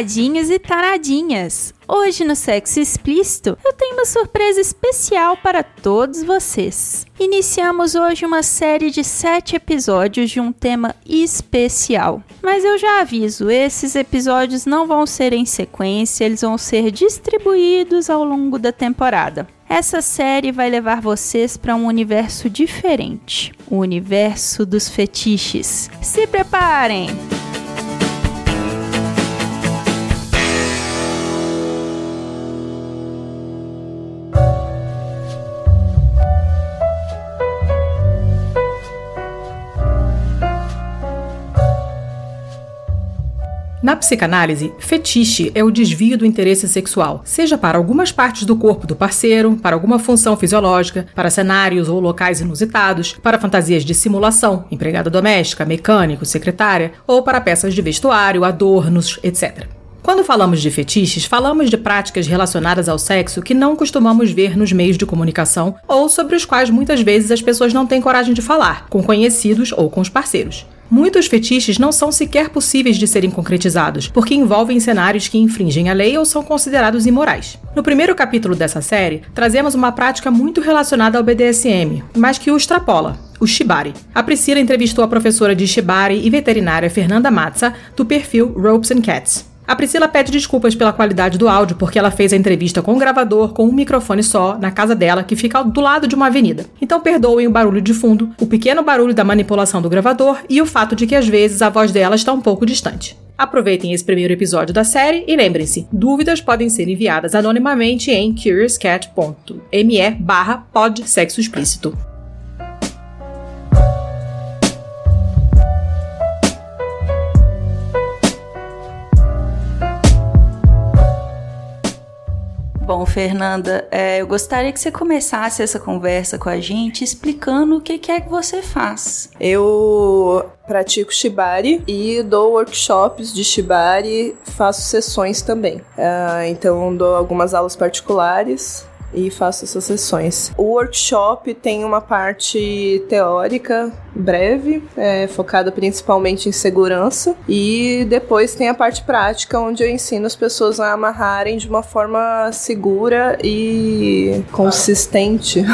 Taradinhos e taradinhas! Hoje no Sexo Explícito eu tenho uma surpresa especial para todos vocês. Iniciamos hoje uma série de sete episódios de um tema especial. Mas eu já aviso, esses episódios não vão ser em sequência, eles vão ser distribuídos ao longo da temporada. Essa série vai levar vocês para um universo diferente, o universo dos fetiches. Se preparem! Na psicanálise, fetiche é o desvio do interesse sexual, seja para algumas partes do corpo do parceiro, para alguma função fisiológica, para cenários ou locais inusitados, para fantasias de simulação, empregada doméstica, mecânico, secretária, ou para peças de vestuário, adornos, etc. Quando falamos de fetiches, falamos de práticas relacionadas ao sexo que não costumamos ver nos meios de comunicação ou sobre os quais muitas vezes as pessoas não têm coragem de falar, com conhecidos ou com os parceiros. Muitos fetiches não são sequer possíveis de serem concretizados, porque envolvem cenários que infringem a lei ou são considerados imorais. No primeiro capítulo dessa série, trazemos uma prática muito relacionada ao BDSM, mas que o extrapola, o Shibari. A Priscila entrevistou a professora de Shibari e veterinária Fernanda Matza, do perfil Ropes and Cats. A Priscila pede desculpas pela qualidade do áudio porque ela fez a entrevista com o gravador com um microfone só na casa dela que fica do lado de uma avenida. Então perdoem o barulho de fundo, o pequeno barulho da manipulação do gravador e o fato de que às vezes a voz dela está um pouco distante. Aproveitem esse primeiro episódio da série e lembrem-se, dúvidas podem ser enviadas anonimamente em curiouscat.me barra explícito. Bom, Fernanda, é, eu gostaria que você começasse essa conversa com a gente explicando o que, que é que você faz. Eu pratico shibari e dou workshops de shibari, faço sessões também. Uh, então dou algumas aulas particulares e faço essas sessões. O workshop tem uma parte teórica breve, é, focada principalmente em segurança, e depois tem a parte prática, onde eu ensino as pessoas a amarrarem de uma forma segura e consistente.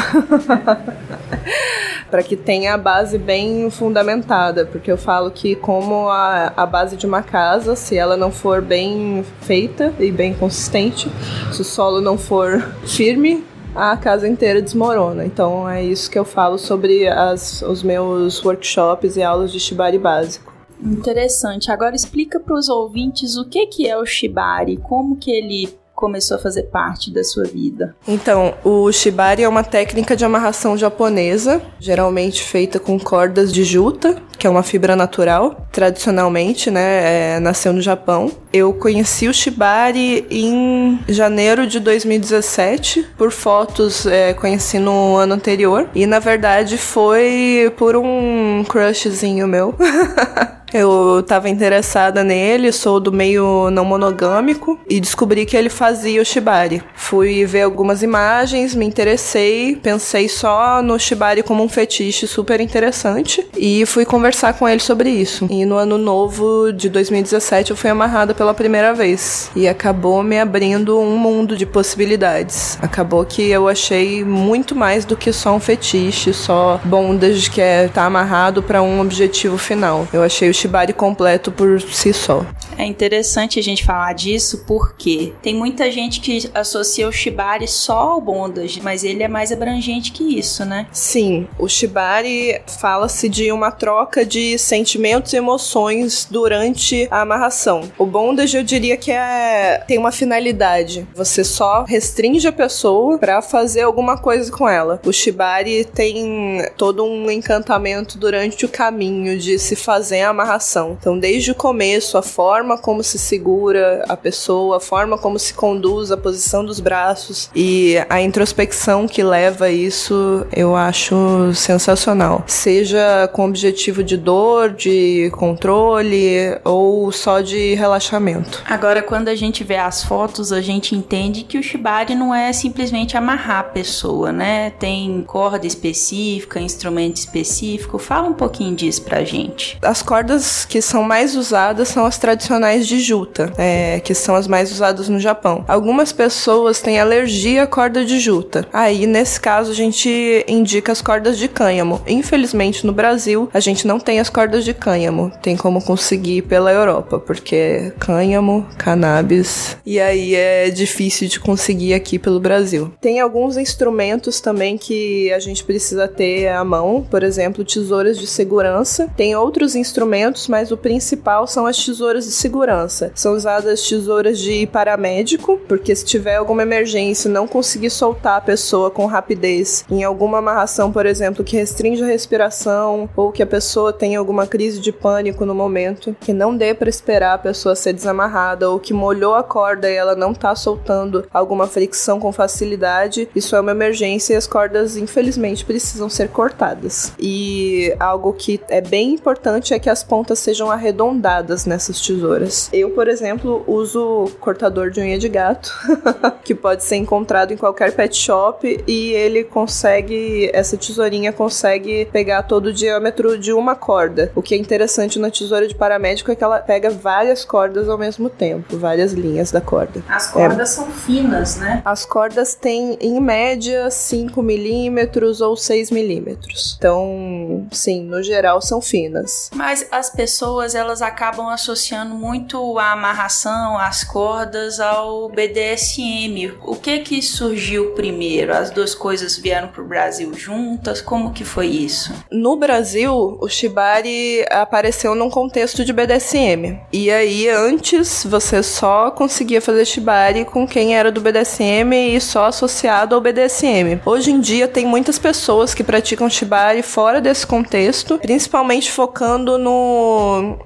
para que tenha a base bem fundamentada, porque eu falo que como a, a base de uma casa, se ela não for bem feita e bem consistente, se o solo não for firme, a casa inteira desmorona. Então é isso que eu falo sobre as, os meus workshops e aulas de Shibari básico. Interessante. Agora explica para os ouvintes o que, que é o Shibari, como que ele começou a fazer parte da sua vida? Então, o shibari é uma técnica de amarração japonesa, geralmente feita com cordas de juta, que é uma fibra natural, tradicionalmente, né, é, nasceu no Japão. Eu conheci o shibari em janeiro de 2017 por fotos, é, conheci no ano anterior e na verdade foi por um crushzinho meu. Eu estava interessada nele, sou do meio não monogâmico e descobri que ele fazia o shibari. Fui ver algumas imagens, me interessei, pensei só no shibari como um fetiche super interessante e fui conversar com ele sobre isso. E no ano novo de 2017 eu fui amarrada pela primeira vez e acabou me abrindo um mundo de possibilidades. Acabou que eu achei muito mais do que só um fetiche, só bondage que é estar tá amarrado para um objetivo final. Eu achei o shibari completo por si só. É interessante a gente falar disso porque tem muita gente que associa o shibari só ao bondage, mas ele é mais abrangente que isso, né? Sim, o shibari fala-se de uma troca de sentimentos e emoções durante a amarração. O bondage eu diria que é tem uma finalidade. Você só restringe a pessoa para fazer alguma coisa com ela. O shibari tem todo um encantamento durante o caminho de se fazer a amarração amarração. Então, desde o começo, a forma como se segura a pessoa, a forma como se conduz, a posição dos braços e a introspecção que leva a isso, eu acho sensacional. Seja com objetivo de dor, de controle ou só de relaxamento. Agora, quando a gente vê as fotos, a gente entende que o shibari não é simplesmente amarrar a pessoa, né? Tem corda específica, instrumento específico. Fala um pouquinho disso pra gente. As cordas que são mais usadas são as tradicionais de juta, é, que são as mais usadas no Japão. Algumas pessoas têm alergia à corda de juta. Aí, nesse caso, a gente indica as cordas de cânhamo. Infelizmente, no Brasil, a gente não tem as cordas de cânhamo. Tem como conseguir pela Europa, porque cânhamo, cannabis, e aí é difícil de conseguir aqui pelo Brasil. Tem alguns instrumentos também que a gente precisa ter à mão, por exemplo, tesouras de segurança. Tem outros instrumentos, mas o principal são as tesouras de segurança. São usadas tesouras de paramédico, porque se tiver alguma emergência não conseguir soltar a pessoa com rapidez em alguma amarração, por exemplo, que restringe a respiração ou que a pessoa tenha alguma crise de pânico no momento, que não dê para esperar a pessoa ser desamarrada ou que molhou a corda e ela não tá soltando alguma fricção com facilidade, isso é uma emergência e as cordas, infelizmente, precisam ser cortadas. E algo que é bem importante é que as pontas sejam arredondadas nessas tesouras. Eu, por exemplo, uso cortador de unha de gato, que pode ser encontrado em qualquer pet shop e ele consegue, essa tesourinha consegue pegar todo o diâmetro de uma corda. O que é interessante na tesoura de paramédico é que ela pega várias cordas ao mesmo tempo, várias linhas da corda. As cordas é. são finas, né? As cordas têm, em média, 5 milímetros ou 6 milímetros. Então, sim, no geral são finas. Mas as pessoas, elas acabam associando muito a amarração, as cordas ao BDSM. O que que surgiu primeiro? As duas coisas vieram pro Brasil juntas? Como que foi isso? No Brasil, o Shibari apareceu num contexto de BDSM. E aí, antes, você só conseguia fazer Shibari com quem era do BDSM e só associado ao BDSM. Hoje em dia, tem muitas pessoas que praticam Shibari fora desse contexto, principalmente focando no,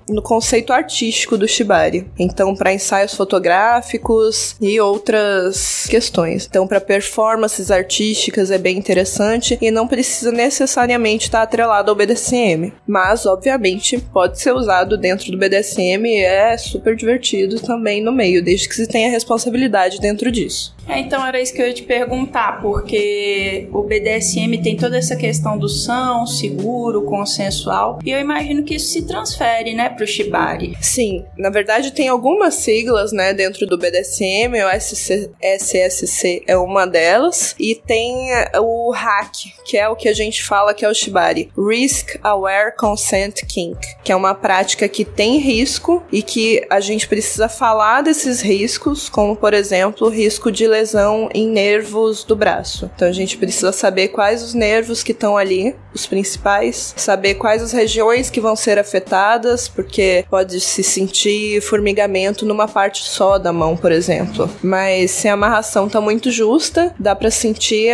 no conceito artístico do Shibari. Então, para ensaios fotográficos e outras questões. Então, para performances artísticas é bem interessante e não precisa necessariamente estar atrelado ao BDSM. Mas, obviamente, pode ser usado dentro do BDSM e é super divertido também no meio, desde que se tenha responsabilidade dentro disso. É, então era isso que eu ia te perguntar, porque o BDSM tem toda essa questão do são, seguro, consensual, e eu imagino que isso se transfere, né, pro Shibari. Sim, na verdade tem algumas siglas, né, dentro do BDSM, o SC, SSC é uma delas, e tem o RAC, que é o que a gente fala que é o Shibari, Risk Aware Consent Kink, que é uma prática que tem risco e que a gente precisa falar desses riscos, como por exemplo, o risco de lesão em nervos do braço. Então a gente precisa saber quais os nervos que estão ali, os principais, saber quais as regiões que vão ser afetadas, porque pode se sentir formigamento numa parte só da mão, por exemplo. Mas se a amarração tá muito justa, dá para sentir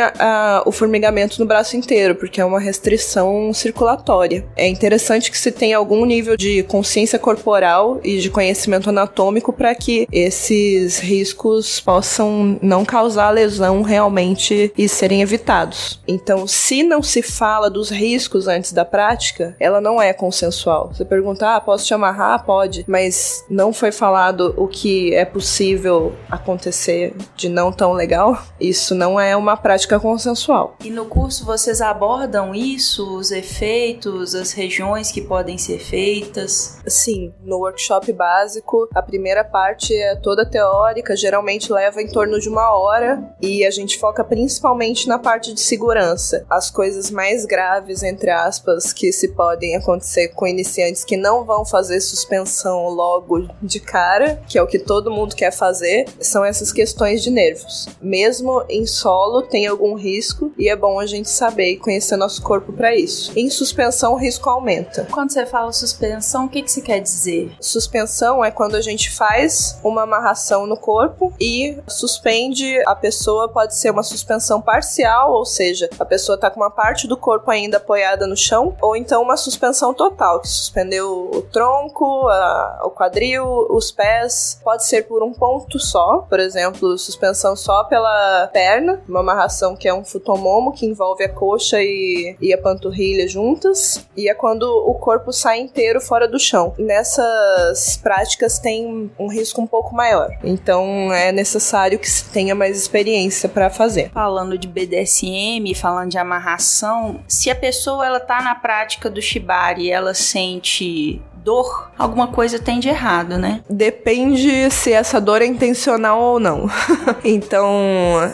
o formigamento no braço inteiro, porque é uma restrição circulatória. É interessante que se tenha algum nível de consciência corporal e de conhecimento anatômico para que esses riscos possam não causar lesão realmente e serem evitados. Então, se não se fala dos riscos antes da prática, ela não é consensual. Você pergunta, ah, posso te amarrar? Pode, mas não foi falado o que é possível acontecer de não tão legal. Isso não é uma prática consensual. E no curso vocês abordam isso, os efeitos, as regiões que podem ser feitas? Sim, no workshop básico, a primeira parte é toda teórica, geralmente leva em torno de uma uma hora e a gente foca principalmente na parte de segurança. As coisas mais graves, entre aspas, que se podem acontecer com iniciantes que não vão fazer suspensão logo de cara, que é o que todo mundo quer fazer, são essas questões de nervos. Mesmo em solo tem algum risco e é bom a gente saber e conhecer nosso corpo para isso. Em suspensão o risco aumenta. Quando você fala suspensão, o que que você quer dizer? Suspensão é quando a gente faz uma amarração no corpo e suspende a pessoa pode ser uma suspensão parcial, ou seja, a pessoa tá com uma parte do corpo ainda apoiada no chão, ou então uma suspensão total, que suspendeu o tronco, a, o quadril, os pés. Pode ser por um ponto só, por exemplo, suspensão só pela perna, uma amarração que é um futomomo, que envolve a coxa e, e a panturrilha juntas, e é quando o corpo sai inteiro fora do chão. Nessas práticas tem um risco um pouco maior, então é necessário que se tenha mais experiência para fazer. Falando de BDSM, falando de amarração, se a pessoa ela tá na prática do shibari, ela sente dor, alguma coisa tem de errado, né? Depende se essa dor é intencional ou não. então,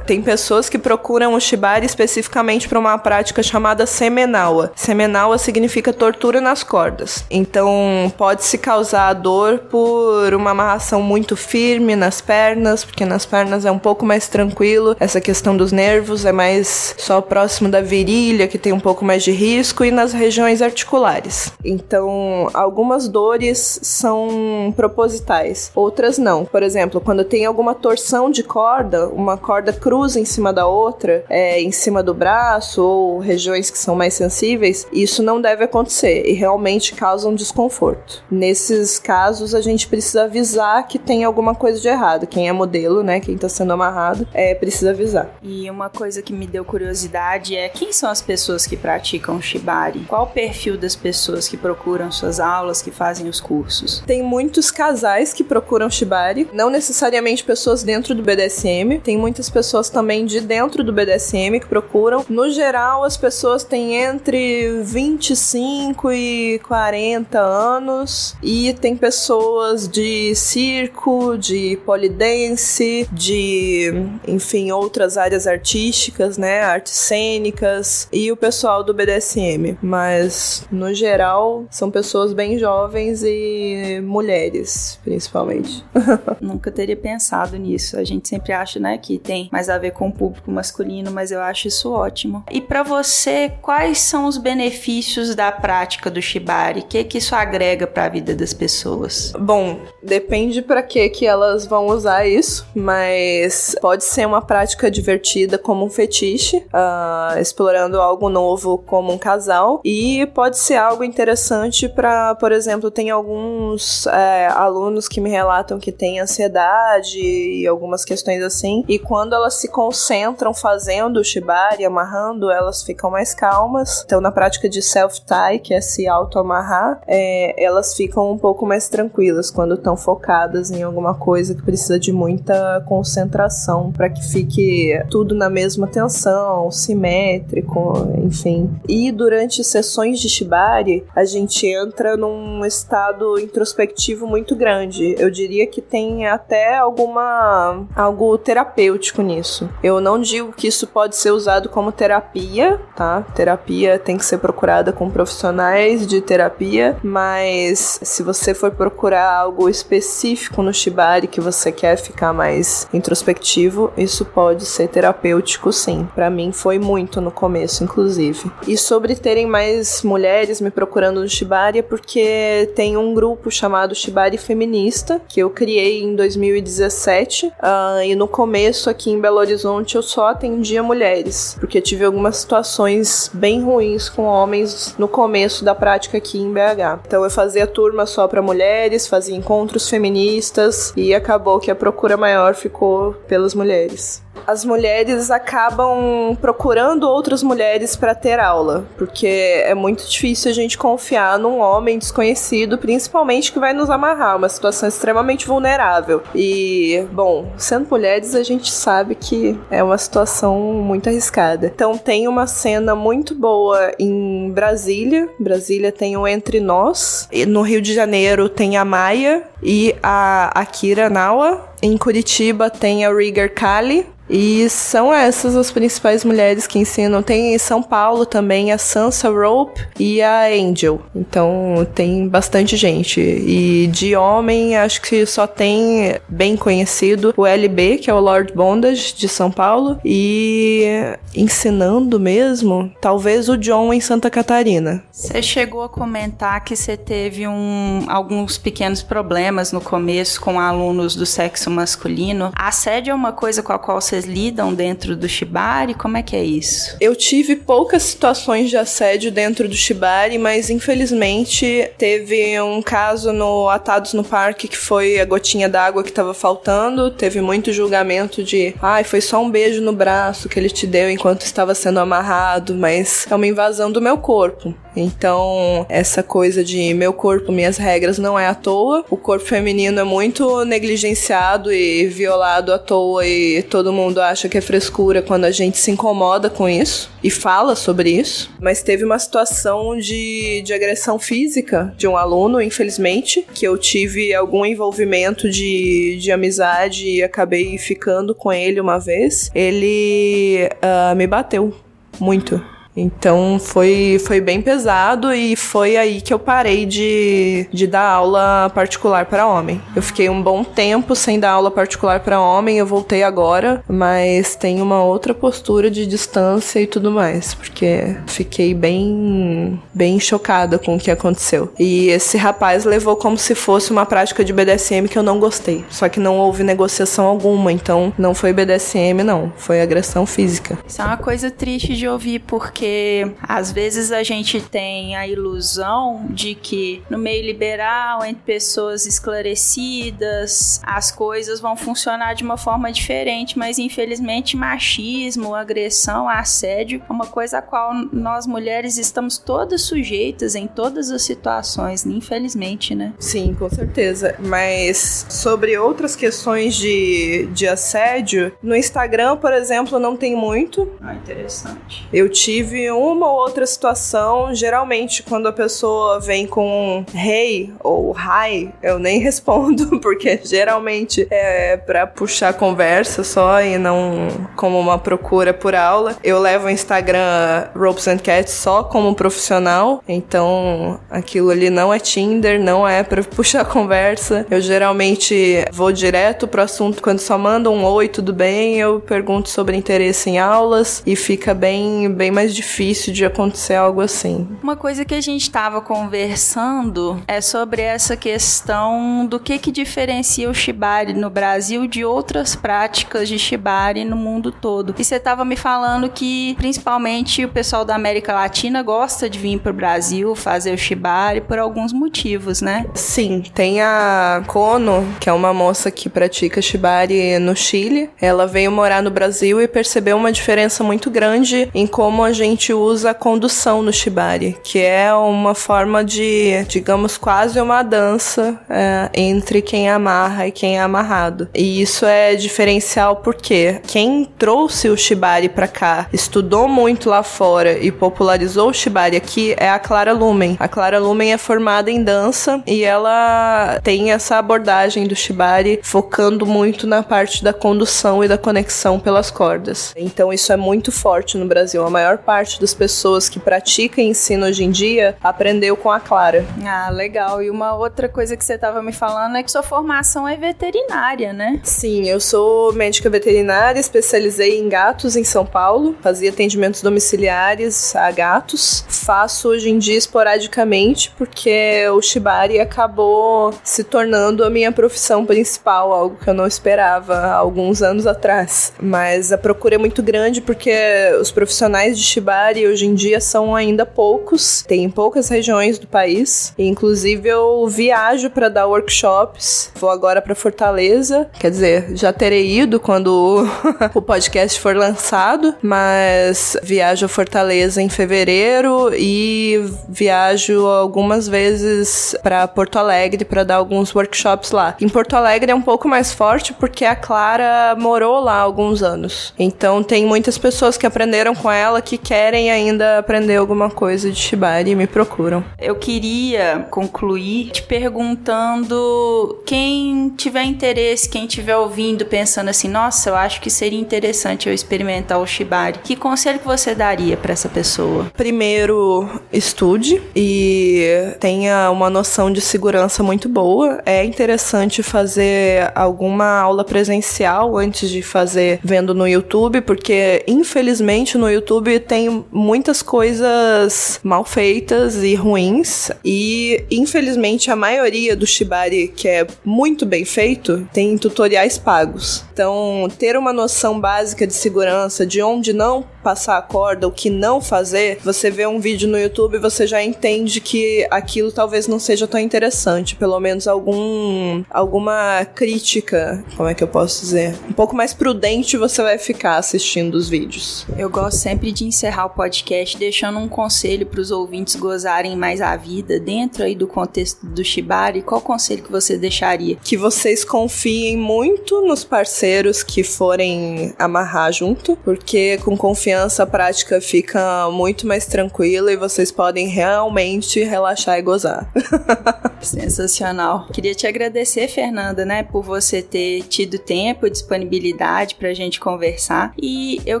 tem pessoas que procuram o shibari especificamente para uma prática chamada semenawa. Semenawa significa tortura nas cordas. Então, pode se causar dor por uma amarração muito firme nas pernas, porque nas pernas é um pouco mais tranquilo. Essa questão dos nervos é mais só próximo da virilha, que tem um pouco mais de risco, e nas regiões articulares. Então, algumas algumas dores são propositais, outras não. Por exemplo, quando tem alguma torção de corda, uma corda cruza em cima da outra, é, em cima do braço ou regiões que são mais sensíveis, isso não deve acontecer e realmente causa um desconforto. Nesses casos, a gente precisa avisar que tem alguma coisa de errado. Quem é modelo, né, quem tá sendo amarrado, é precisa avisar. E uma coisa que me deu curiosidade é quem são as pessoas que praticam shibari? Qual o perfil das pessoas que procuram suas aulas, que que fazem os cursos? Tem muitos casais que procuram Shibari, não necessariamente pessoas dentro do BDSM, tem muitas pessoas também de dentro do BDSM que procuram. No geral, as pessoas têm entre 25 e 40 anos e tem pessoas de circo, de polidense, de, enfim, outras áreas artísticas, né, artes cênicas e o pessoal do BDSM, mas no geral são pessoas bem jovens jovens e mulheres, principalmente. Nunca teria pensado nisso. A gente sempre acha, né, que tem mais a ver com o público masculino, mas eu acho isso ótimo. E para você, quais são os benefícios da prática do shibari? O que que isso agrega para a vida das pessoas? Bom, depende para que que elas vão usar isso, mas pode ser uma prática divertida como um fetiche, uh, explorando algo novo como um casal, e pode ser algo interessante para, por exemplo, exemplo, tem alguns é, alunos que me relatam que têm ansiedade e algumas questões assim, e quando elas se concentram fazendo o shibari, amarrando, elas ficam mais calmas. Então, na prática de self-tie, que é se auto-amarrar, é, elas ficam um pouco mais tranquilas quando estão focadas em alguma coisa que precisa de muita concentração para que fique tudo na mesma tensão, simétrico, enfim. E durante sessões de shibari, a gente entra num um estado introspectivo muito grande. Eu diria que tem até alguma algo terapêutico nisso. Eu não digo que isso pode ser usado como terapia, tá? Terapia tem que ser procurada com profissionais de terapia, mas se você for procurar algo específico no Shibari que você quer ficar mais introspectivo, isso pode ser terapêutico sim. Para mim foi muito no começo, inclusive. E sobre terem mais mulheres me procurando no Shibari é porque tem um grupo chamado Shibari Feminista, que eu criei em 2017. Uh, ah, e no começo, aqui em Belo Horizonte, eu só atendia mulheres, porque tive algumas situações bem ruins com homens no começo da prática aqui em BH. Então eu fazia turma só para mulheres, fazia encontros feministas e acabou que a procura maior ficou pelas mulheres as mulheres acabam procurando outras mulheres para ter aula, porque é muito difícil a gente confiar num homem desconhecido, principalmente que vai nos amarrar, uma situação extremamente vulnerável. E, bom, sendo mulheres, a gente sabe que é uma situação muito arriscada. Então, tem uma cena muito boa em Brasília. Brasília tem o Entre Nós. No Rio de Janeiro tem a Maia e a Akira Nawa. Em Curitiba tem a Rigger Kali. E são essas as principais mulheres que ensinam. Tem em São Paulo também a Sansa Rope e a Angel. Então tem bastante gente. E de homem, acho que só tem bem conhecido o LB, que é o Lord Bondage de São Paulo. E ensinando mesmo, talvez o John em Santa Catarina. Você chegou a comentar que você teve um, alguns pequenos problemas no começo com alunos do sexo sexo masculino. Assédio é uma coisa com a qual vocês lidam dentro do Shibari? Como é que é isso? Eu tive poucas situações de assédio dentro do Shibari, mas infelizmente teve um caso no Atados no Parque que foi a gotinha d'água que tava faltando. Teve muito julgamento de, ai, ah, foi só um beijo no braço que ele te deu enquanto estava sendo amarrado, mas é uma invasão do meu corpo. Então, essa coisa de meu corpo, minhas regras não é à toa. O corpo feminino é muito negligenciado e violado à toa e todo mundo acha que é frescura quando a gente se incomoda com isso e fala sobre isso. Mas teve uma situação de, de agressão física de um aluno, infelizmente, que eu tive algum envolvimento de, de amizade e acabei ficando com ele uma vez. Ele uh, me bateu muito. Então foi, foi bem pesado e foi aí que eu parei de, de dar aula particular para homem. Eu fiquei um bom tempo sem dar aula particular para homem, eu voltei agora, mas tem uma outra postura de distância e tudo mais, porque fiquei bem bem chocada com o que aconteceu. E esse rapaz levou como se fosse uma prática de BDSM que eu não gostei. Só que não houve negociação alguma, então não foi BDSM não, foi agressão física. Isso é uma coisa triste de ouvir porque porque às vezes a gente tem a ilusão de que no meio liberal, entre pessoas esclarecidas, as coisas vão funcionar de uma forma diferente, mas infelizmente machismo, agressão, assédio é uma coisa a qual nós mulheres estamos todas sujeitas em todas as situações, infelizmente, né? Sim, com certeza. Mas sobre outras questões de, de assédio, no Instagram, por exemplo, não tem muito. Ah, interessante. Eu tive tive uma ou outra situação, geralmente quando a pessoa vem com rei ou hi, eu nem respondo, porque geralmente é para puxar conversa só e não como uma procura por aula. Eu levo o Instagram Ropes and Cats só como profissional, então aquilo ali não é Tinder, não é para puxar conversa. Eu geralmente vou direto pro assunto quando só mandam um oi, tudo bem? Eu pergunto sobre interesse em aulas e fica bem bem mais difícil de acontecer algo assim. Uma coisa que a gente estava conversando é sobre essa questão do que que diferencia o shibari no Brasil de outras práticas de shibari no mundo todo. E você estava me falando que principalmente o pessoal da América Latina gosta de vir para o Brasil fazer o shibari por alguns motivos, né? Sim, tem a Kono, que é uma moça que pratica shibari no Chile. Ela veio morar no Brasil e percebeu uma diferença muito grande em como a gente gente usa a condução no shibari, que é uma forma de, digamos, quase uma dança é, entre quem amarra e quem é amarrado. E isso é diferencial porque quem trouxe o shibari para cá, estudou muito lá fora e popularizou o shibari aqui é a Clara Lumen. A Clara Lumen é formada em dança e ela tem essa abordagem do shibari focando muito na parte da condução e da conexão pelas cordas. Então isso é muito forte no Brasil. A maior parte parte das pessoas que praticam ensino hoje em dia aprendeu com a Clara. Ah, legal. E uma outra coisa que você estava me falando é que sua formação é veterinária, né? Sim, eu sou médica veterinária, especializei em gatos em São Paulo, fazia atendimentos domiciliares a gatos. Faço hoje em dia esporadicamente porque o Shibari acabou se tornando a minha profissão principal, algo que eu não esperava há alguns anos atrás. Mas a procura é muito grande porque os profissionais de Shibari Shibari hoje em dia são ainda poucos, tem em poucas regiões do país. Inclusive eu viajo para dar workshops. Vou agora para Fortaleza, quer dizer, já terei ido quando o podcast for lançado, mas viajo a Fortaleza em fevereiro e viajo algumas vezes para Porto Alegre para dar alguns workshops lá. Em Porto Alegre é um pouco mais forte porque a Clara morou lá há alguns anos. Então tem muitas pessoas que aprenderam com ela que querem querem ainda aprender alguma coisa de Shibari me procuram. Eu queria concluir te perguntando quem tiver interesse, quem estiver ouvindo, pensando assim, nossa, eu acho que seria interessante eu experimentar o Shibari. Que conselho que você daria para essa pessoa? Primeiro, estude e tenha uma noção de segurança muito boa. É interessante fazer alguma aula presencial antes de fazer vendo no YouTube, porque infelizmente no YouTube tem muitas coisas mal feitas e ruins. E infelizmente a maioria do Shibari que é muito bem feito tem tutoriais pagos. Então, ter uma noção básica de segurança, de onde não passar a corda, o que não fazer, você vê um vídeo no YouTube e você já entende que aquilo talvez não seja tão interessante, pelo menos algum alguma crítica, como é que eu posso dizer, um pouco mais prudente você vai ficar assistindo os vídeos. Eu gosto sempre de encerrar o podcast deixando um conselho para os ouvintes gozarem mais a vida dentro aí do contexto do Shibari. Qual conselho que você deixaria? Que vocês confiem muito nos parceiros que forem amarrar junto, porque com confiança a prática fica muito mais tranquila e vocês podem realmente relaxar e gozar. Sensacional. Queria te agradecer, Fernanda, né, por você ter tido tempo e disponibilidade para a gente conversar. E eu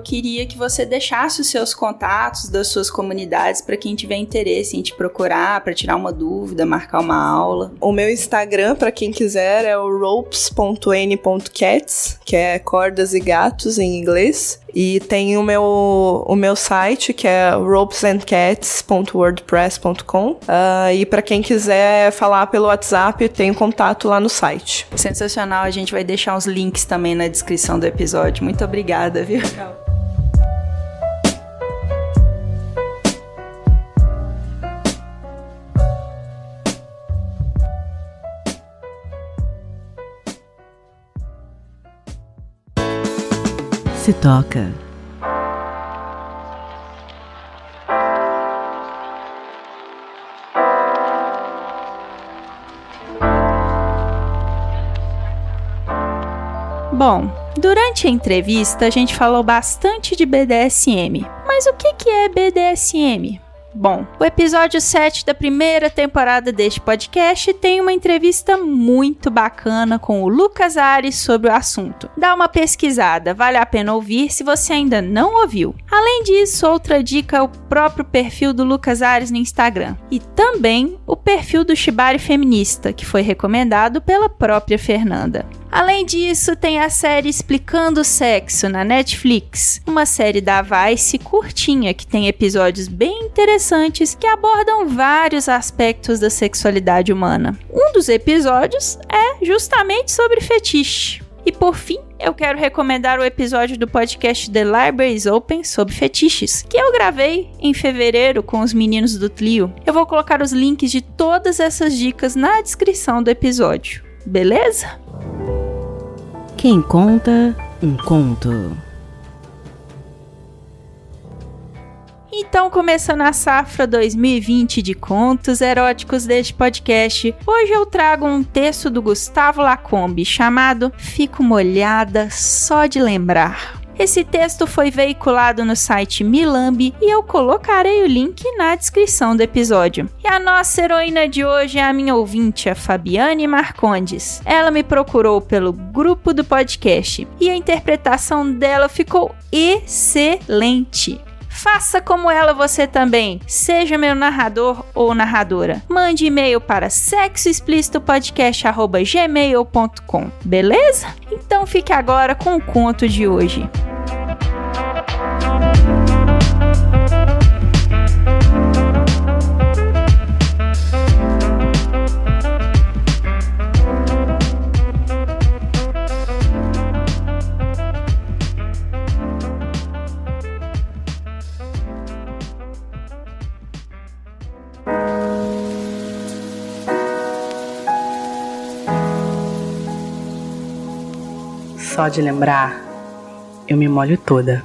queria que você deixasse os seus contatos das suas comunidades para quem tiver interesse em te procurar, para tirar uma dúvida, marcar uma aula. O meu Instagram, para quem quiser, é o ropes.n.cats, que é cordas e gatos em inglês. E tem o meu, o meu site, que é ropesandcats.wordpress.com. Uh, ah, e para quem quiser falar pelo WhatsApp, tem contato lá no site. Sensacional, a gente vai deixar os links também na descrição do episódio. Muito obrigada, viu? Se toca. Bom, durante a entrevista a gente falou bastante de BDSM. Mas o que é BDSM? Bom, o episódio 7 da primeira temporada deste podcast tem uma entrevista muito bacana com o Lucas Ares sobre o assunto. Dá uma pesquisada, vale a pena ouvir se você ainda não ouviu. Além disso, outra dica é o próprio perfil do Lucas Ares no Instagram e também o perfil do Shibari Feminista, que foi recomendado pela própria Fernanda. Além disso, tem a série Explicando o Sexo na Netflix, uma série da Vice curtinha que tem episódios bem interessantes que abordam vários aspectos da sexualidade humana. Um dos episódios é justamente sobre fetiche. E por fim, eu quero recomendar o episódio do podcast The Libraries Open sobre fetiches, que eu gravei em fevereiro com os meninos do Tlio. Eu vou colocar os links de todas essas dicas na descrição do episódio. Beleza? Quem conta um conto. Então, começando a safra 2020 de contos eróticos deste podcast, hoje eu trago um texto do Gustavo Lacombe chamado Fico Molhada Só de Lembrar. Esse texto foi veiculado no site Milambi e eu colocarei o link na descrição do episódio. E a nossa heroína de hoje é a minha ouvinte, a Fabiane Marcondes. Ela me procurou pelo grupo do podcast e a interpretação dela ficou excelente. Faça como ela você também. Seja meu narrador ou narradora. Mande e-mail para sexoexplicitopodcast@gmail.com. Beleza? Então fique agora com o conto de hoje. Só de lembrar, eu me molho toda.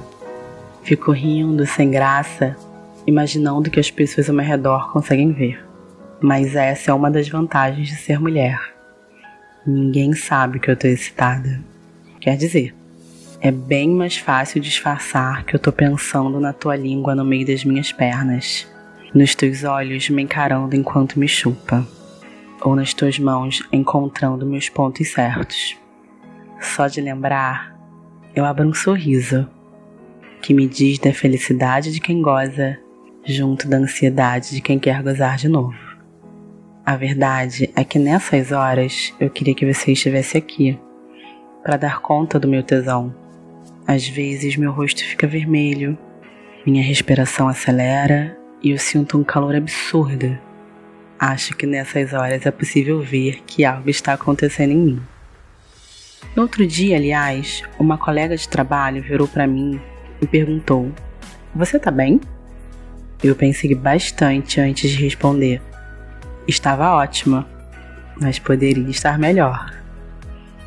Fico rindo sem graça, imaginando que as pessoas ao meu redor conseguem ver. Mas essa é uma das vantagens de ser mulher. Ninguém sabe que eu tô excitada. Quer dizer, é bem mais fácil disfarçar que eu tô pensando na tua língua no meio das minhas pernas, nos teus olhos me encarando enquanto me chupa, ou nas tuas mãos encontrando meus pontos certos. Só de lembrar, eu abro um sorriso que me diz da felicidade de quem goza, junto da ansiedade de quem quer gozar de novo. A verdade é que nessas horas eu queria que você estivesse aqui para dar conta do meu tesão. Às vezes meu rosto fica vermelho, Minha respiração acelera e eu sinto um calor absurdo. Acho que nessas horas é possível ver que algo está acontecendo em mim. No outro dia, aliás, uma colega de trabalho virou para mim e perguntou: Você tá bem? Eu pensei bastante antes de responder. Estava ótima, mas poderia estar melhor.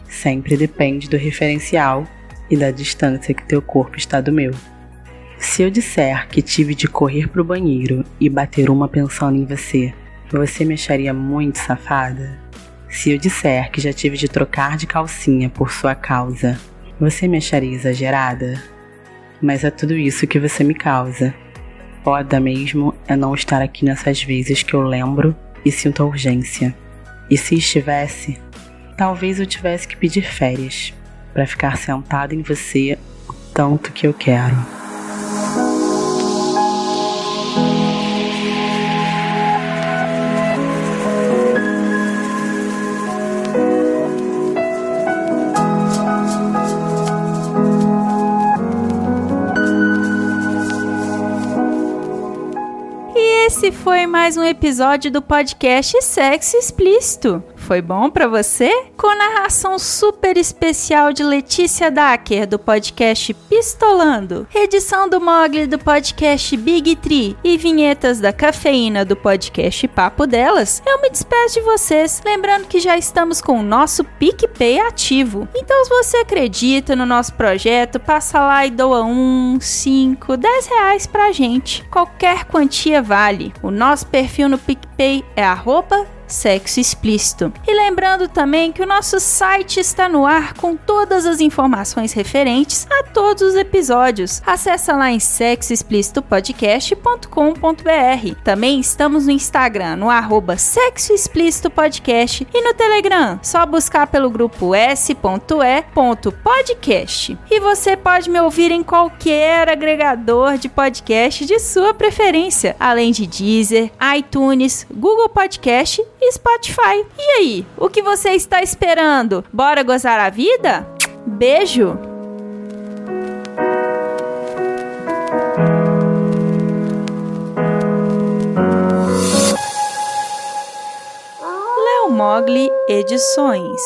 Sempre depende do referencial e da distância que teu corpo está do meu. Se eu disser que tive de correr pro banheiro e bater uma pensando em você, você me acharia muito safada? Se eu disser que já tive de trocar de calcinha por sua causa, você me acharia exagerada? Mas é tudo isso que você me causa. Foda mesmo é não estar aqui nessas vezes que eu lembro e sinto a urgência. E se estivesse, talvez eu tivesse que pedir férias para ficar sentado em você o tanto que eu quero. Esse foi mais um episódio do podcast Sexo Explícito. Foi bom para você? Com narração super especial de Letícia Dacker do podcast Pistolando, edição do Mogli do podcast Big Tree e vinhetas da Cafeína do podcast Papo Delas, eu me despeço de vocês, lembrando que já estamos com o nosso PicPay ativo. Então, se você acredita no nosso projeto, passa lá e doa um, cinco, dez reais pra gente. Qualquer quantia vale. O nosso perfil no PicPay é arroba sexo explícito. E lembrando também que o nosso site está no ar com todas as informações referentes a todos os episódios. Acesse lá em sexoexplicitopodcast.com.br. Também estamos no Instagram, no arroba Sexo Explícito Podcast e no Telegram, só buscar pelo grupo s.e.podcast. E você pode me ouvir em qualquer agregador de podcast de sua preferência, além de Deezer, iTunes, Google Podcast e Spotify. E aí, o que você está esperando? Bora gozar a vida? Beijo! Léo Mogli Edições